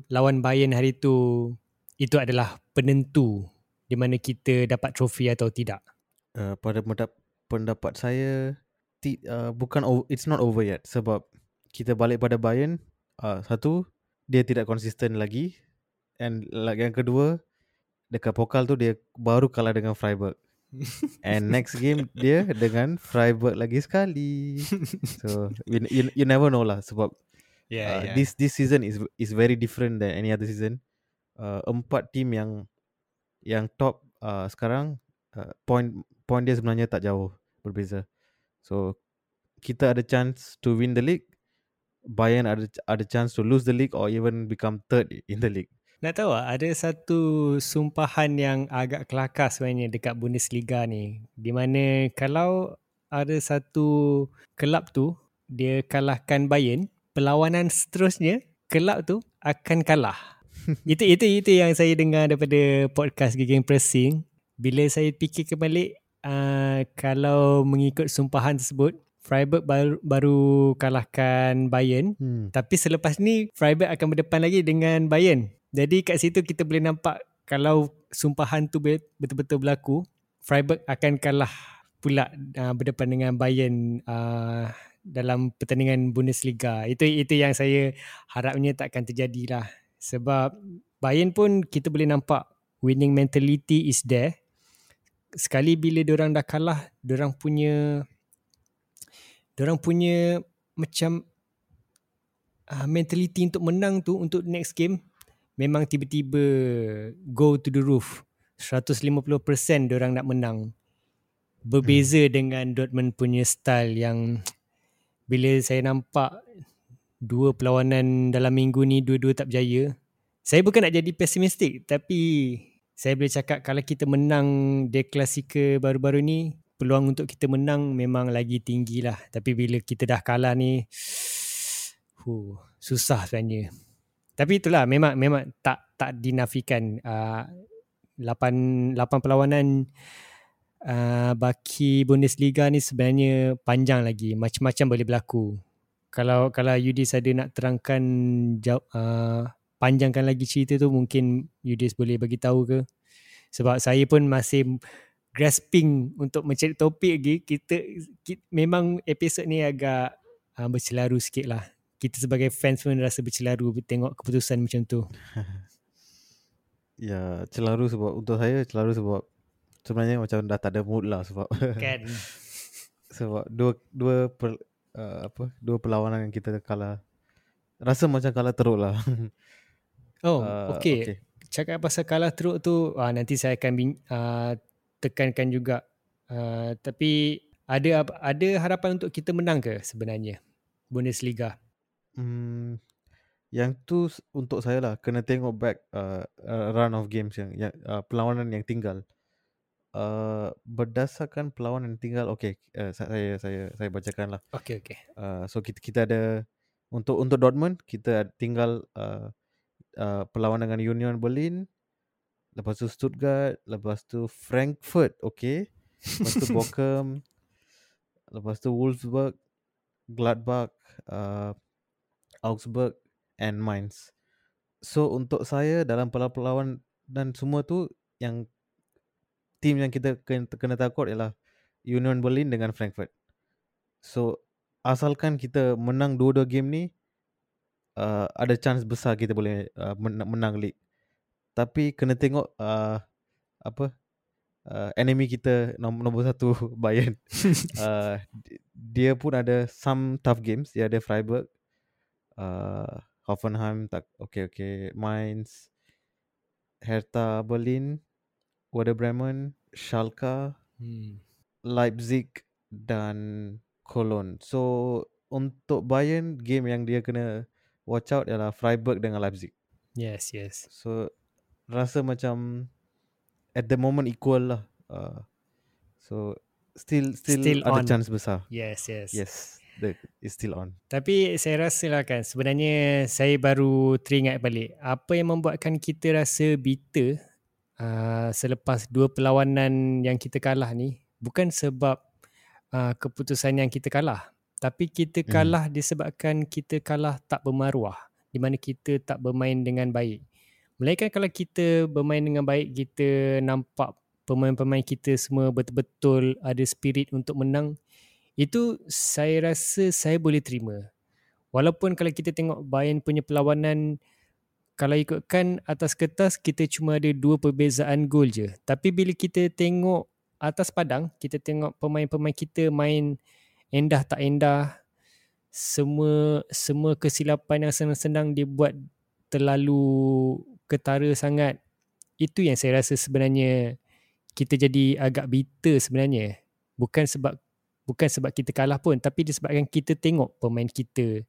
Speaker 1: lawan Bayern hari tu itu adalah penentu di mana kita dapat trofi atau tidak?
Speaker 2: Uh, pada pendapat, saya, ti, uh, bukan it's not over yet sebab kita balik pada Bayern, uh, satu, dia tidak konsisten lagi and like yang kedua, dekat pokal tu dia baru kalah dengan Freiburg. And next game dia dengan Freiburg lagi sekali. So you, you, you never know lah sebab yeah, uh, yeah. this this season is is very different than any other season. Uh, empat team yang yang top uh, sekarang uh, point point dia sebenarnya tak jauh berbeza. So kita ada chance to win the league Bayern ada ada chance to lose the league or even become third in the league.
Speaker 1: Nak tahu tak, ada satu sumpahan yang agak kelakar sebenarnya dekat Bundesliga ni. Di mana kalau ada satu kelab tu, dia kalahkan Bayern, perlawanan seterusnya, kelab tu akan kalah. (laughs) itu itu itu yang saya dengar daripada podcast Giging Pressing. Bila saya fikir kembali, uh, kalau mengikut sumpahan tersebut, Freiburg baru, baru kalahkan Bayern. Hmm. Tapi selepas ni Freiburg akan berdepan lagi dengan Bayern. Jadi kat situ kita boleh nampak kalau sumpahan tu betul-betul berlaku, Freiburg akan kalah pula uh, berdepan dengan Bayern uh, dalam pertandingan Bundesliga. Itu itu yang saya harapnya tak akan terjadilah. Sebab Bayern pun kita boleh nampak winning mentality is there. Sekali bila diorang dah kalah, diorang punya orang punya macam uh, mentality untuk menang tu untuk next game memang tiba-tiba go to the roof 150% orang nak menang berbeza hmm. dengan Dortmund punya style yang bila saya nampak dua perlawanan dalam minggu ni dua-dua tak berjaya saya bukan nak jadi pesimistik tapi saya boleh cakap kalau kita menang De Klasika baru-baru ni peluang untuk kita menang memang lagi tinggi lah. Tapi bila kita dah kalah ni, (sighs) huh, susah sebenarnya. Tapi itulah memang memang tak tak dinafikan uh, 8 8 perlawanan uh, baki Bundesliga ni sebenarnya panjang lagi, macam-macam boleh berlaku. Kalau kalau Yudis ada nak terangkan jauh, uh, panjangkan lagi cerita tu mungkin Yudis boleh bagi tahu ke? Sebab saya pun masih grasping untuk mencari topik lagi kita, kita memang episod ni agak uh, bercelaru sikit lah kita sebagai fans pun rasa bercelaru tengok keputusan macam tu. (laughs)
Speaker 2: Ya celaru sebab untuk saya celaru sebab sebenarnya macam dah tak ada mood lah sebab. Kan? (laughs) Sebab dua dua per, uh, apa dua perlawanan yang kita kalah. Rasa macam kalah teruk lah. (laughs)
Speaker 1: Oh uh, okey. okay. cakap pasal kalah teruk tu uh, nanti saya akan uh, tekankan juga. Uh, tapi ada ada harapan untuk kita menang ke sebenarnya Bundesliga
Speaker 2: hmm yang tu untuk saya lah kena tengok back uh, uh, run of games yang, yang uh, perlawanan yang tinggal. Uh, berdasarkan perlawanan yang tinggal okey uh, saya saya saya bacakan lah.
Speaker 1: Okey okey
Speaker 2: uh, so kita kita ada untuk untuk Dortmund kita tinggal uh, uh, perlawanan dengan Union Berlin Lepas tu Stuttgart Lepas tu Frankfurt Okay. Lepas tu (laughs) Bochum Lepas tu Wolfsburg Gladbach uh, Augsburg And Mainz. So untuk saya Dalam perlawan Dan semua tu Yang Team yang kita kena, kena takut Ialah Union Berlin dengan Frankfurt. So Asalkan kita menang dua-dua game ni uh, Ada chance besar kita boleh uh, menang league. Tapi kena tengok uh, apa uh, enemy kita nombor, nombor satu (laughs) Bayern. (laughs) Uh, dia pun ada some tough games. Dia ada Freiburg uh, Hoffenheim tak okay okay Mainz Hertha Berlin Werder Bremen Schalke hmm. Leipzig dan Cologne so untuk Bayern game yang dia kena watch out ialah Freiburg dengan Leipzig
Speaker 1: yes yes
Speaker 2: so rasa macam at the moment equal lah. Uh, so still still, still ada on. chance besar.
Speaker 1: Yes, yes.
Speaker 2: Yes, the is still on.
Speaker 1: Tapi saya rasa lah kan sebenarnya saya baru teringat balik apa yang membuatkan kita rasa bitter uh, selepas dua perlawanan yang kita kalah ni bukan sebab uh, keputusan yang kita kalah tapi kita hmm. kalah hmm. disebabkan kita kalah tak bermaruah di mana kita tak bermain dengan baik. Melainkan kalau kita bermain dengan baik, kita nampak pemain-pemain kita semua betul-betul ada spirit untuk menang, itu saya rasa saya boleh terima. Walaupun kalau kita tengok Bayern punya perlawanan, kalau ikutkan atas kertas, kita cuma ada dua perbezaan gol je. Tapi bila kita tengok atas padang, kita tengok pemain-pemain kita main endah tak endah, semua semua kesilapan yang senang-senang dia buat terlalu ketara sangat itu yang saya rasa sebenarnya kita jadi agak bitter sebenarnya bukan sebab bukan sebab kita kalah pun tapi disebabkan kita tengok pemain kita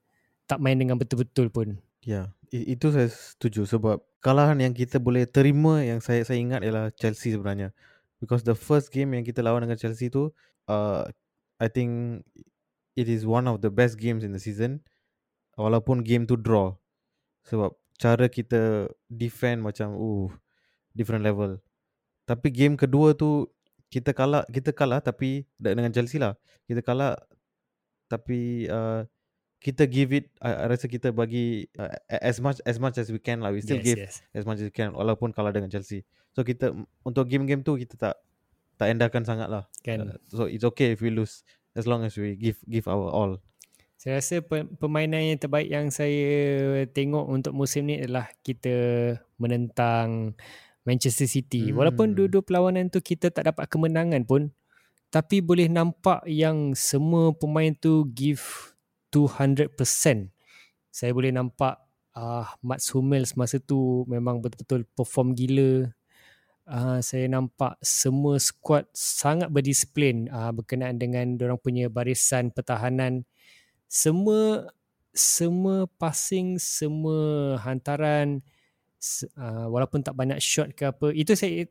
Speaker 1: tak main dengan betul-betul pun.
Speaker 2: Ya, i- itu saya setuju sebab kalahan yang kita boleh terima yang saya saya ingat ialah Chelsea sebenarnya. Because the first game yang kita lawan dengan Chelsea tu, uh, I think it is one of the best games in the season. Walaupun game tu draw. Sebab cara kita defend macam uh different level. Tapi game kedua tu kita kalah kita kalah tapi dengan Chelsea lah. Kita kalah tapi uh, kita give it I, I rasa kita bagi uh, as much as much as we can lah we still
Speaker 1: yes,
Speaker 2: give
Speaker 1: yes.
Speaker 2: as much as we can walaupun kalah dengan Chelsea so kita untuk game-game tu kita tak tak endahkan sangat lah
Speaker 1: Kan.
Speaker 2: uh, so it's okay if we lose as long as we give give our all
Speaker 1: Saya rasa pe- permainan yang terbaik yang saya tengok untuk musim ni adalah kita menentang Manchester City.
Speaker 2: Hmm.
Speaker 1: Walaupun dua-dua perlawanan tu kita tak dapat kemenangan pun tapi boleh nampak yang semua pemain tu give 200%. Saya boleh nampak uh, Mats Hummels masa tu memang betul-betul perform gila. Uh, saya nampak semua squad sangat berdisiplin uh, berkenaan dengan orang punya barisan pertahanan semua semua passing semua hantaran uh, walaupun tak banyak shot ke apa itu saya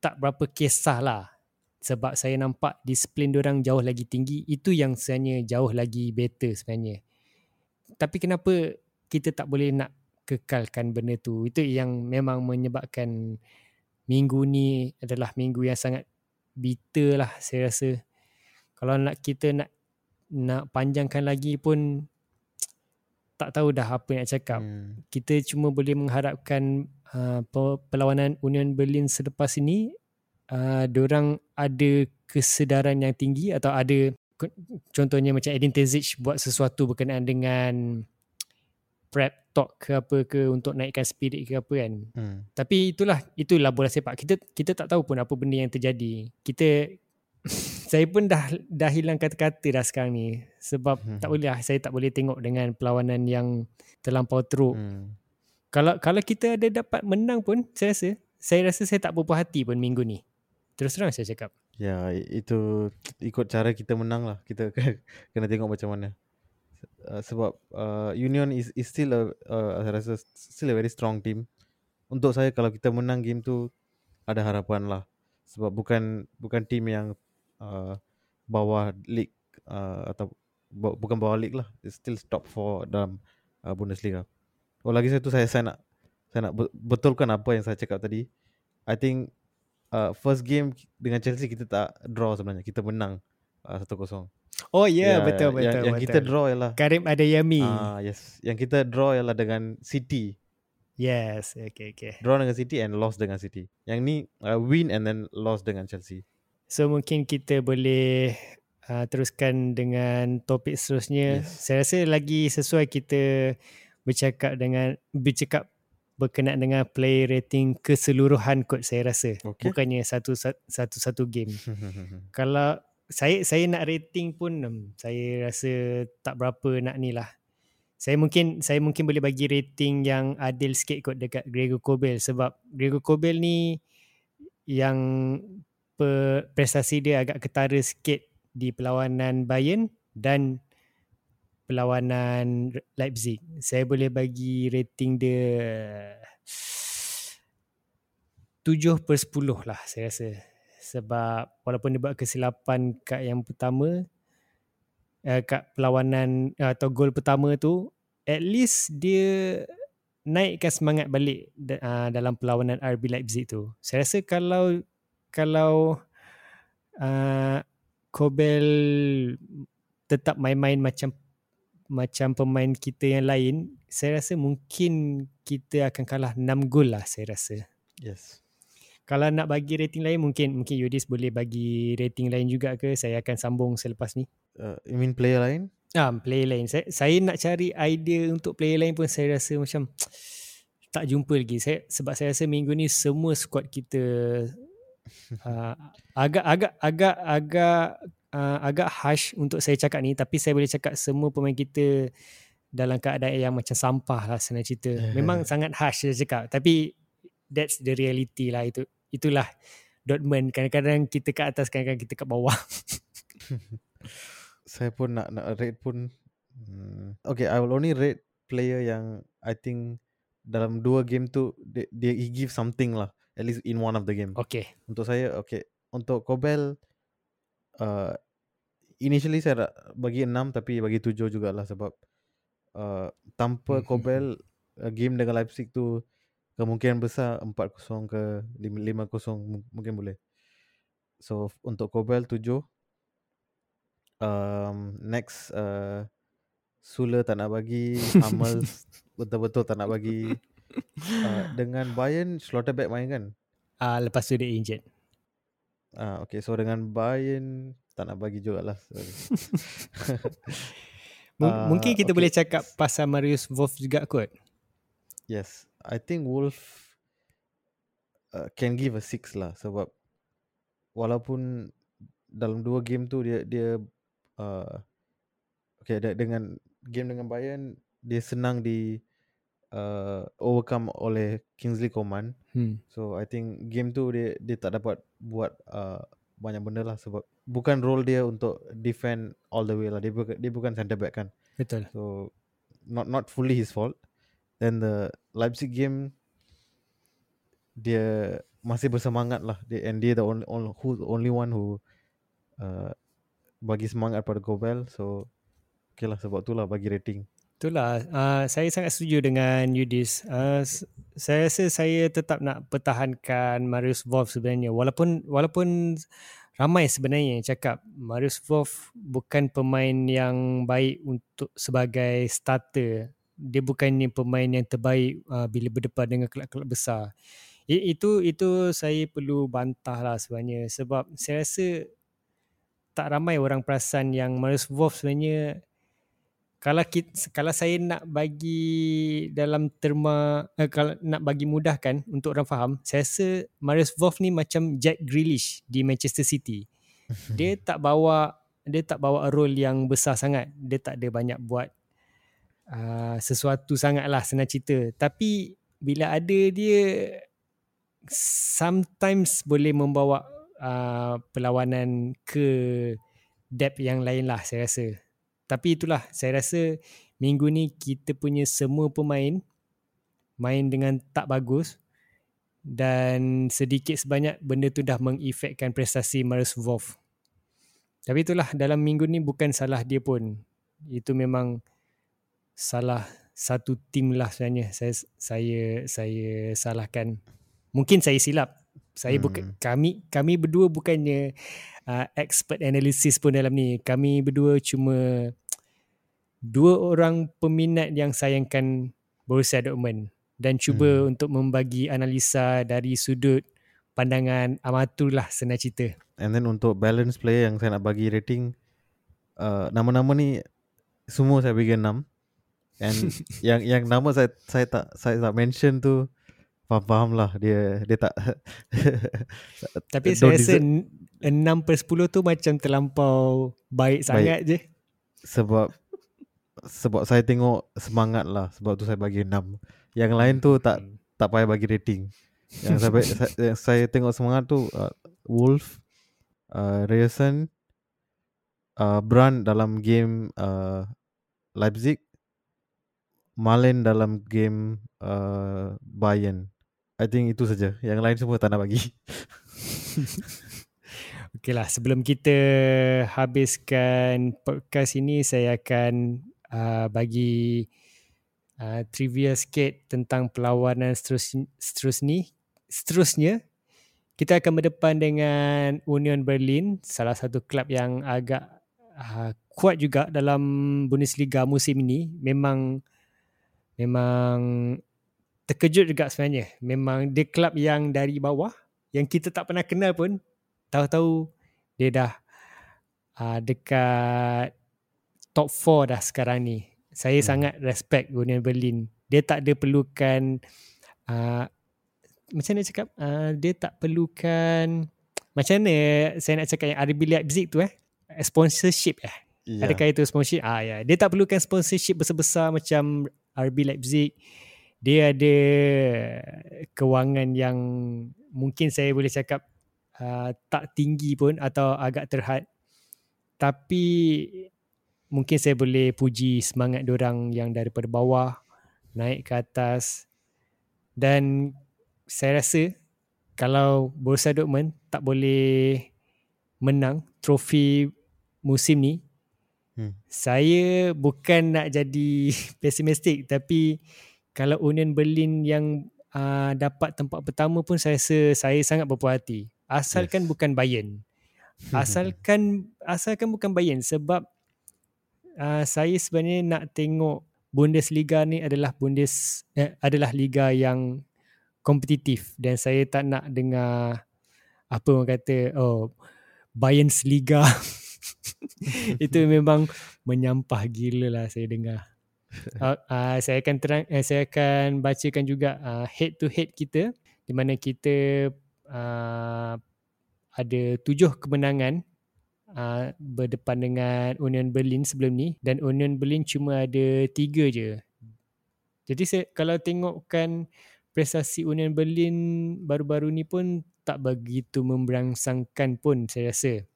Speaker 1: tak berapa kisah lah. Sebab saya nampak disiplin orang jauh lagi tinggi. Itu yang sebenarnya jauh lagi better sebenarnya. Tapi kenapa kita tak boleh nak kekalkan benda tu? Itu yang memang menyebabkan minggu ni adalah minggu yang sangat bitter lah saya rasa. Kalau nak kita nak nak panjangkan lagi pun tak tahu dah apa nak cakap. Hmm. Kita cuma boleh mengharapkan uh, perlawanan Union Berlin selepas ini uh, orang ada kesedaran yang tinggi atau ada contohnya macam Edin Terzic buat sesuatu berkenaan dengan prep talk ke apa ke untuk naikkan spirit ke apa kan. Hmm. Tapi itulah itulah bola sepak. Kita kita tak tahu pun apa benda yang terjadi. Kita saya pun dah dah hilang kata-kata dah sekarang ni sebab hmm. tak boleh lah saya tak boleh tengok dengan perlawanan yang terlampau teruk. Hmm. Kalau kalau kita ada dapat menang pun saya rasa saya rasa saya tak berpuas hati pun minggu ni. Terus terang saya cakap.
Speaker 2: Ya, itu ikut cara kita menang lah. Kita (laughs) kena tengok macam mana. Uh, sebab uh, Union is, is still a uh, saya rasa still a very strong team. Untuk saya kalau kita menang game tu ada harapan lah. Sebab bukan bukan team yang uh, bawah league uh, atau bukan bawah league lah It's still top 4 dalam uh, Bundesliga. Oh lagi satu saya saya nak saya nak betulkan apa yang saya cakap tadi. I think uh, first game dengan Chelsea kita tak draw sebenarnya. Kita menang uh, 1-0.
Speaker 1: Oh yeah, yeah, betul betul.
Speaker 2: Yang,
Speaker 1: betul.
Speaker 2: yang kita draw ialah
Speaker 1: Karim Adeyemi.
Speaker 2: Ah uh, yes. Yang kita draw ialah dengan City.
Speaker 1: Yes, okay okay.
Speaker 2: Draw dengan City and lost dengan City. Yang ni uh, win and then lost dengan Chelsea.
Speaker 1: So mungkin kita boleh uh, teruskan dengan topik seterusnya. Yes. Saya rasa lagi sesuai kita bercakap dengan bercakap berkenaan dengan play rating keseluruhan kot saya rasa. Okay. Bukannya satu satu satu game. (laughs) Kalau saya saya nak rating pun um, saya rasa tak berapa nak ni lah. Saya mungkin saya mungkin boleh bagi rating yang adil sikit kot dekat Gregor Kobel sebab Gregor Kobel ni yang prestasi dia agak ketara sikit di perlawanan Bayern dan perlawanan Leipzig. Saya boleh bagi rating dia 7 per 10 lah saya rasa. Sebab walaupun dia buat kesilapan kat yang pertama, eh, kat perlawanan atau gol pertama tu, at least dia naikkan semangat balik uh, dalam perlawanan RB Leipzig tu. Saya rasa kalau kalau uh, Kobel tetap main-main macam macam pemain kita yang lain, saya rasa mungkin kita akan kalah 6 gol lah saya rasa.
Speaker 2: Yes.
Speaker 1: Kalau nak bagi rating lain mungkin mungkin Yudis boleh bagi rating lain juga ke? Saya akan sambung selepas ni.
Speaker 2: Uh, you mean player lain?
Speaker 1: Ah, player lain. Saya saya nak cari idea untuk player lain pun saya rasa macam tak jumpa lagi. Saya sebab saya rasa minggu ni semua squad kita uh, agak agak agak agak uh, agak harsh untuk saya cakap ni tapi saya boleh cakap semua pemain kita dalam keadaan yang macam sampah lah senang cerita. Memang sangat harsh saya cakap tapi that's the reality lah itu. Itulah Dortmund kadang-kadang kita kat atas kadang-kadang kita kat bawah. (laughs)
Speaker 2: saya pun nak nak rate pun Hmm, okay, I will only rate player yang I think dalam dua game tu dia, dia he give something lah at least in one of the game.
Speaker 1: Okay.
Speaker 2: Untuk saya okay. Untuk Kobel uh, initially saya bagi enam tapi bagi tujuh jugalah sebab uh, tanpa Kobel uh, game dengan Leipzig tu kemungkinan besar 4-0 ke 5-0 mungkin boleh. So untuk Kobel tujuh. Um, next uh, Sula tak nak bagi (laughs) Hummels betul-betul tak nak bagi uh, (laughs) dengan Bayern Schlotterbeck main kan
Speaker 1: Ah uh, lepas tu dia injured.
Speaker 2: Ah uh, okay so dengan Bayern tak nak bagi jugalah.
Speaker 1: uh, (laughs) mungkin kita okay. boleh cakap pasal Marius Wolf juga kot.
Speaker 2: Yes, I think Wolf uh, can give a six lah sebab walaupun dalam dua game tu dia dia uh, okay dengan game dengan Bayern dia senang di uh, overcome oleh Kingsley Coman. Hmm. So I think game tu dia dia tak dapat buat uh, banyak benda lah sebab bukan role dia untuk defend all the way lah. Dia bukan dia bukan center back kan.
Speaker 1: Betul.
Speaker 2: So not not fully his fault. Then the Leipzig game dia masih bersemangat lah. Dia, and dia the only, only who only one who uh, bagi semangat pada Gobel. So Okay lah sebab tu lah bagi rating.
Speaker 1: Itulah, uh, saya sangat setuju dengan Yudis. Uh, saya rasa saya tetap nak pertahankan Marius Wolf sebenarnya. Walaupun walaupun ramai sebenarnya yang cakap Marius Wolf bukan pemain yang baik untuk sebagai starter. Dia bukannya pemain yang terbaik uh, bila berdepan dengan kelab-kelab besar. I, itu itu saya perlu bantah lah sebenarnya. Sebab saya rasa tak ramai orang perasan yang Marius Wolf sebenarnya kalau kita, kalau saya nak bagi dalam terma eh, kalau nak bagi mudahkan untuk orang faham saya rasa Marius Wolf ni macam Jack Grealish di Manchester City. (laughs) Dia tak bawa dia tak bawa role yang besar sangat. Dia tak ada banyak buat uh, sesuatu sangat lah senang cerita. Tapi bila ada dia sometimes boleh membawa uh, perlawanan ke depth yang lain lah saya rasa tapi itulah saya rasa minggu ni kita punya semua pemain main dengan tak bagus dan sedikit sebanyak benda tu dah mengefekkan prestasi Marius Wolf. Tapi itulah dalam minggu ni bukan salah dia pun. Itu memang salah satu tim lah sebenarnya. Saya saya saya salahkan. Mungkin saya silap. Saya hmm. bukan kami kami berdua bukannya uh, expert analysis pun dalam ni. Kami berdua cuma dua orang peminat yang sayangkan Borussia Dortmund dan cuba hmm. untuk membagi analisa dari sudut pandangan amatur lah senang cerita.
Speaker 2: And then untuk balance player yang saya nak bagi rating uh, nama-nama ni semua saya bagi enam. And (laughs) yang yang nama saya saya tak saya tak mention tu faham faham lah dia dia tak (laughs)
Speaker 1: Tapi saya rasa enam per sepuluh tu macam terlampau baik, baik. sangat je.
Speaker 2: Sebab sebab saya tengok semangat lah sebab tu saya bagi 6 yang lain tu tak hmm. tak payah bagi rating yang saya, saya, (laughs) yang saya tengok semangat tu uh, Wolf uh, Reyerson uh, Brand dalam game uh, Leipzig Malen dalam game uh, Bayern I think itu saja. Yang lain semua tak nak bagi. (laughs)
Speaker 1: Okay lah, sebelum kita habiskan podcast ini, saya akan uh, bagi uh, trivia sikit tentang perlawanan seterus, seterus ni, seterusnya kita akan berdepan dengan Union Berlin salah satu klub yang agak uh, kuat juga dalam Bundesliga musim ini. Memang memang terkejut juga sebenarnya memang dia klub yang dari bawah yang kita tak pernah kenal pun tahu-tahu dia dah uh, dekat top 4 dah sekarang ni. Saya hmm. sangat respect Union Berlin. Dia tak ada perlukan uh, macam mana cakap? Uh, dia tak perlukan macam mana saya nak cakap yang RB Leipzig tu eh? Sponsorship eh? Yeah. Adakah itu sponsorship? Ah ya, dia tak perlukan sponsorship besar-besar macam RB Leipzig. Dia ada kewangan yang mungkin saya boleh cakap uh, tak tinggi pun atau agak terhad. Tapi mungkin saya boleh puji semangat orang yang daripada bawah naik ke atas dan saya rasa kalau Borussia Dortmund tak boleh menang trofi musim ni hmm. saya bukan nak jadi (laughs) pesimistik tapi kalau Union Berlin yang uh, dapat tempat pertama pun saya rasa saya sangat berpuas hati. Asalkan yes. bukan Bayern. (laughs) Asalkan asalkan bukan Bayern sebab uh, saya sebenarnya nak tengok Bundesliga ni adalah Bundes eh, adalah liga yang kompetitif dan saya tak nak dengar apa orang kata oh Bayern's Liga. (laughs) Itu (laughs) memang menyampah gila lah saya dengar uh, (laughs) saya akan terang uh, saya akan bacakan juga uh, head to head kita di mana kita uh, ada tujuh kemenangan uh, berdepan dengan Union Berlin sebelum ni dan Union Berlin cuma ada tiga je. Jadi saya, kalau tengokkan prestasi Union Berlin baru-baru ni pun tak begitu memberangsangkan pun saya rasa.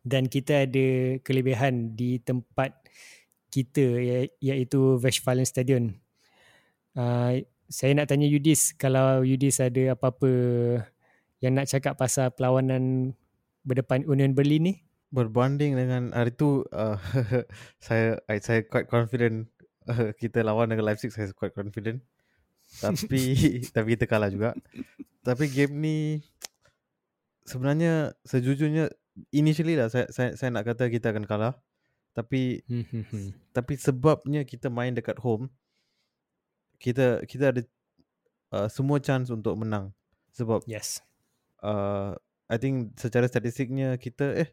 Speaker 1: Dan kita ada kelebihan di tempat kita iaitu Westfalen Stadion. Uh, saya nak tanya Yudis kalau Yudis ada apa-apa yang nak cakap pasal perlawanan berdepan Union Berlin ni?
Speaker 2: Berbanding dengan hari tu uh, saya saya quite confident uh, kita lawan dengan Leipzig saya quite confident. Tapi (laughs) tapi kita kalah juga. Tapi game ni sebenarnya sejujurnya initially lah saya saya, saya nak kata kita akan kalah. Tapi hmm, hmm, hmm. tapi sebabnya kita main dekat home kita kita ada uh, semua chance untuk menang sebab
Speaker 1: yes
Speaker 2: uh, I think secara statistiknya kita eh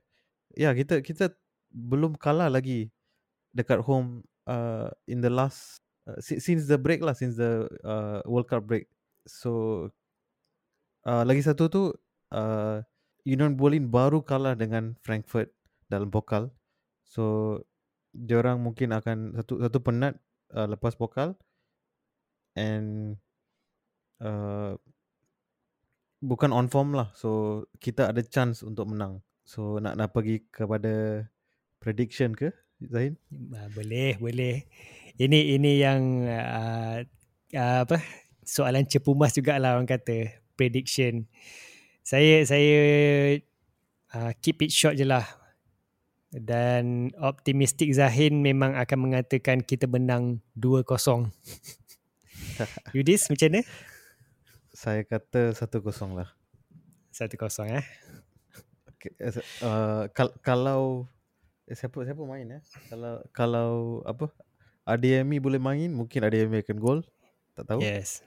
Speaker 2: ya yeah, kita kita belum kalah lagi dekat home uh, in the last uh, since the break lah since the uh, World Cup break. So uh, lagi satu tu uh, Union Berlin baru kalah dengan Frankfurt dalam pokal. So diorang mungkin akan satu satu penat uh, lepas pokal and uh, bukan on form lah. So kita ada chance untuk menang. So nak nak pergi kepada prediction ke Zain?
Speaker 1: Boleh, boleh. Ini ini yang uh, uh, apa? Soalan cepu mas jugalah orang kata prediction. Saya saya uh, keep it short je lah. Dan optimistik Zahin memang akan mengatakan kita menang 2-0. (laughs) Yudis macam mana?
Speaker 2: saya kata satu kosong lah.
Speaker 1: Satu kosong eh.
Speaker 2: Okay, uh, kal- kalau eh, siapa siapa main eh? Kalau kalau apa? ADMI boleh main, mungkin ADMI akan gol. Tak tahu.
Speaker 1: Yes.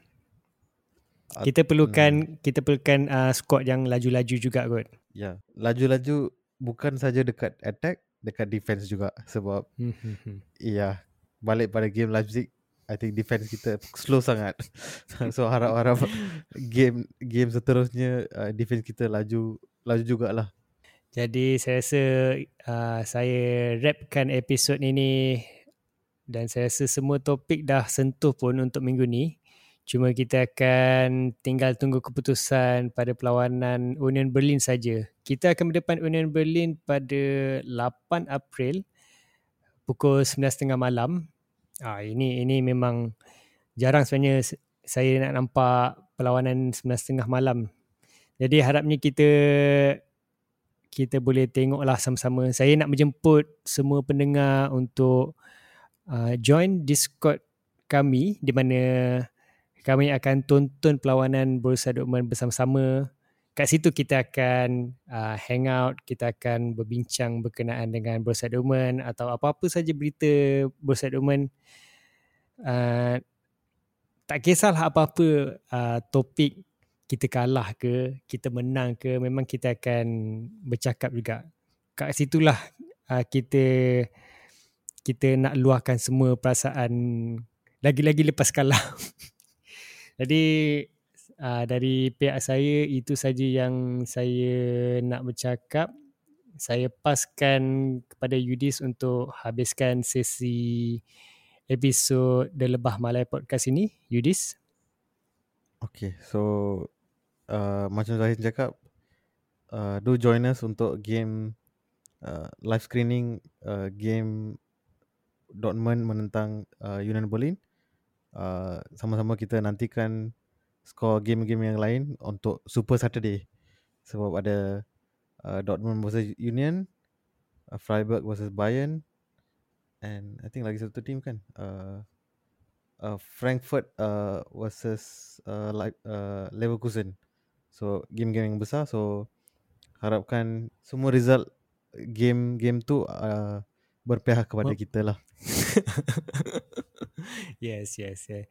Speaker 1: Kita perlukan hmm. kita perlukan uh, squad yang laju-laju juga kot.
Speaker 2: Ya, laju-laju bukan saja dekat attack, dekat defense juga sebab hmm, hmm, hmm. iya, balik pada game Leipzig I think defense kita slow sangat. (laughs) so harap-harap game game seterusnya uh, defense kita laju laju jugalah.
Speaker 1: Jadi saya rasa uh, saya rapkan episod ini dan saya rasa semua topik dah sentuh pun untuk minggu ni. Cuma kita akan tinggal tunggu keputusan pada perlawanan Union Berlin saja. Kita akan berdepan Union Berlin pada 8 April pukul 9.30 malam Ah ini ini memang jarang sebenarnya saya nak nampak perlawanan 9.30 malam. Jadi harapnya kita kita boleh tengoklah sama-sama. Saya nak menjemput semua pendengar untuk uh, join Discord kami di mana kami akan tonton perlawanan Borussia Dortmund bersama-sama. Kat situ kita akan uh, hang out, kita akan berbincang berkenaan dengan Borussia Dortmund atau apa-apa saja berita Borussia Dortmund uh, tak kisahlah apa-apa uh, topik kita kalah ke, kita menang ke, memang kita akan bercakap juga. Kat situlah uh, kita kita nak luahkan semua perasaan lagi-lagi lepas kalah. (laughs) Jadi uh, dari pihak saya itu saja yang saya nak bercakap. Saya paskan kepada Yudis untuk habiskan sesi episod The Lebah Malay Podcast ini, Yudis.
Speaker 2: Okay, so uh, macam Zahid cakap, uh, do join us untuk game uh, live screening uh, game Dortmund menentang uh, Union Berlin. Uh, sama-sama kita nantikan skor game-game yang lain untuk Super Saturday. Sebab ada uh, Dortmund versus Union, uh, Freiburg versus Bayern and I think lagi satu team kan. Uh, uh, Frankfurt uh, versus uh, like, uh, Leverkusen. So game-game yang besar so harapkan semua result game-game tu uh, berpihak kepada kita lah. (laughs)
Speaker 1: yes, yes, yes.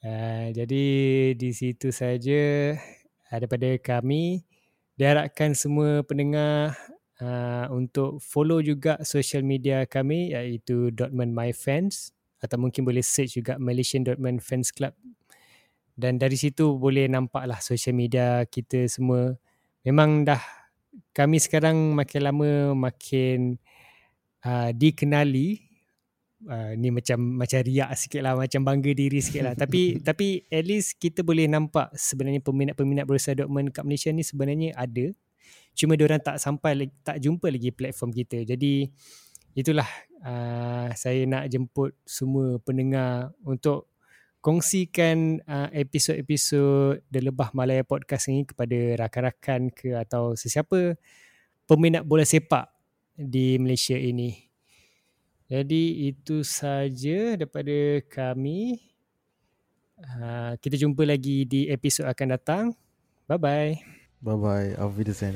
Speaker 1: Uh, jadi di situ saja daripada kami diharapkan semua pendengar uh, untuk follow juga social media kami iaitu Dortmund My Fans atau mungkin boleh search juga Malaysian Dortmund Fans Club dan dari situ boleh nampak lah social media kita semua memang dah kami sekarang makin lama makin uh, dikenali uh, ni macam macam riak sikit lah macam bangga diri sikit lah. Tapi (laughs) tapi at least kita boleh nampak sebenarnya peminat-peminat Borussia Dortmund kat Malaysia ni sebenarnya ada. Cuma orang tak sampai tak jumpa lagi platform kita. Jadi itulah uh, saya nak jemput semua pendengar untuk kongsikan uh, episod-episod The Lebah Malaya Podcast ini kepada rakan-rakan ke atau sesiapa peminat bola sepak di Malaysia ini. Jadi itu saja daripada kami. Uh, kita jumpa lagi di episod akan datang. Bye-bye.
Speaker 2: Bye-bye. Auf Wiedersehen.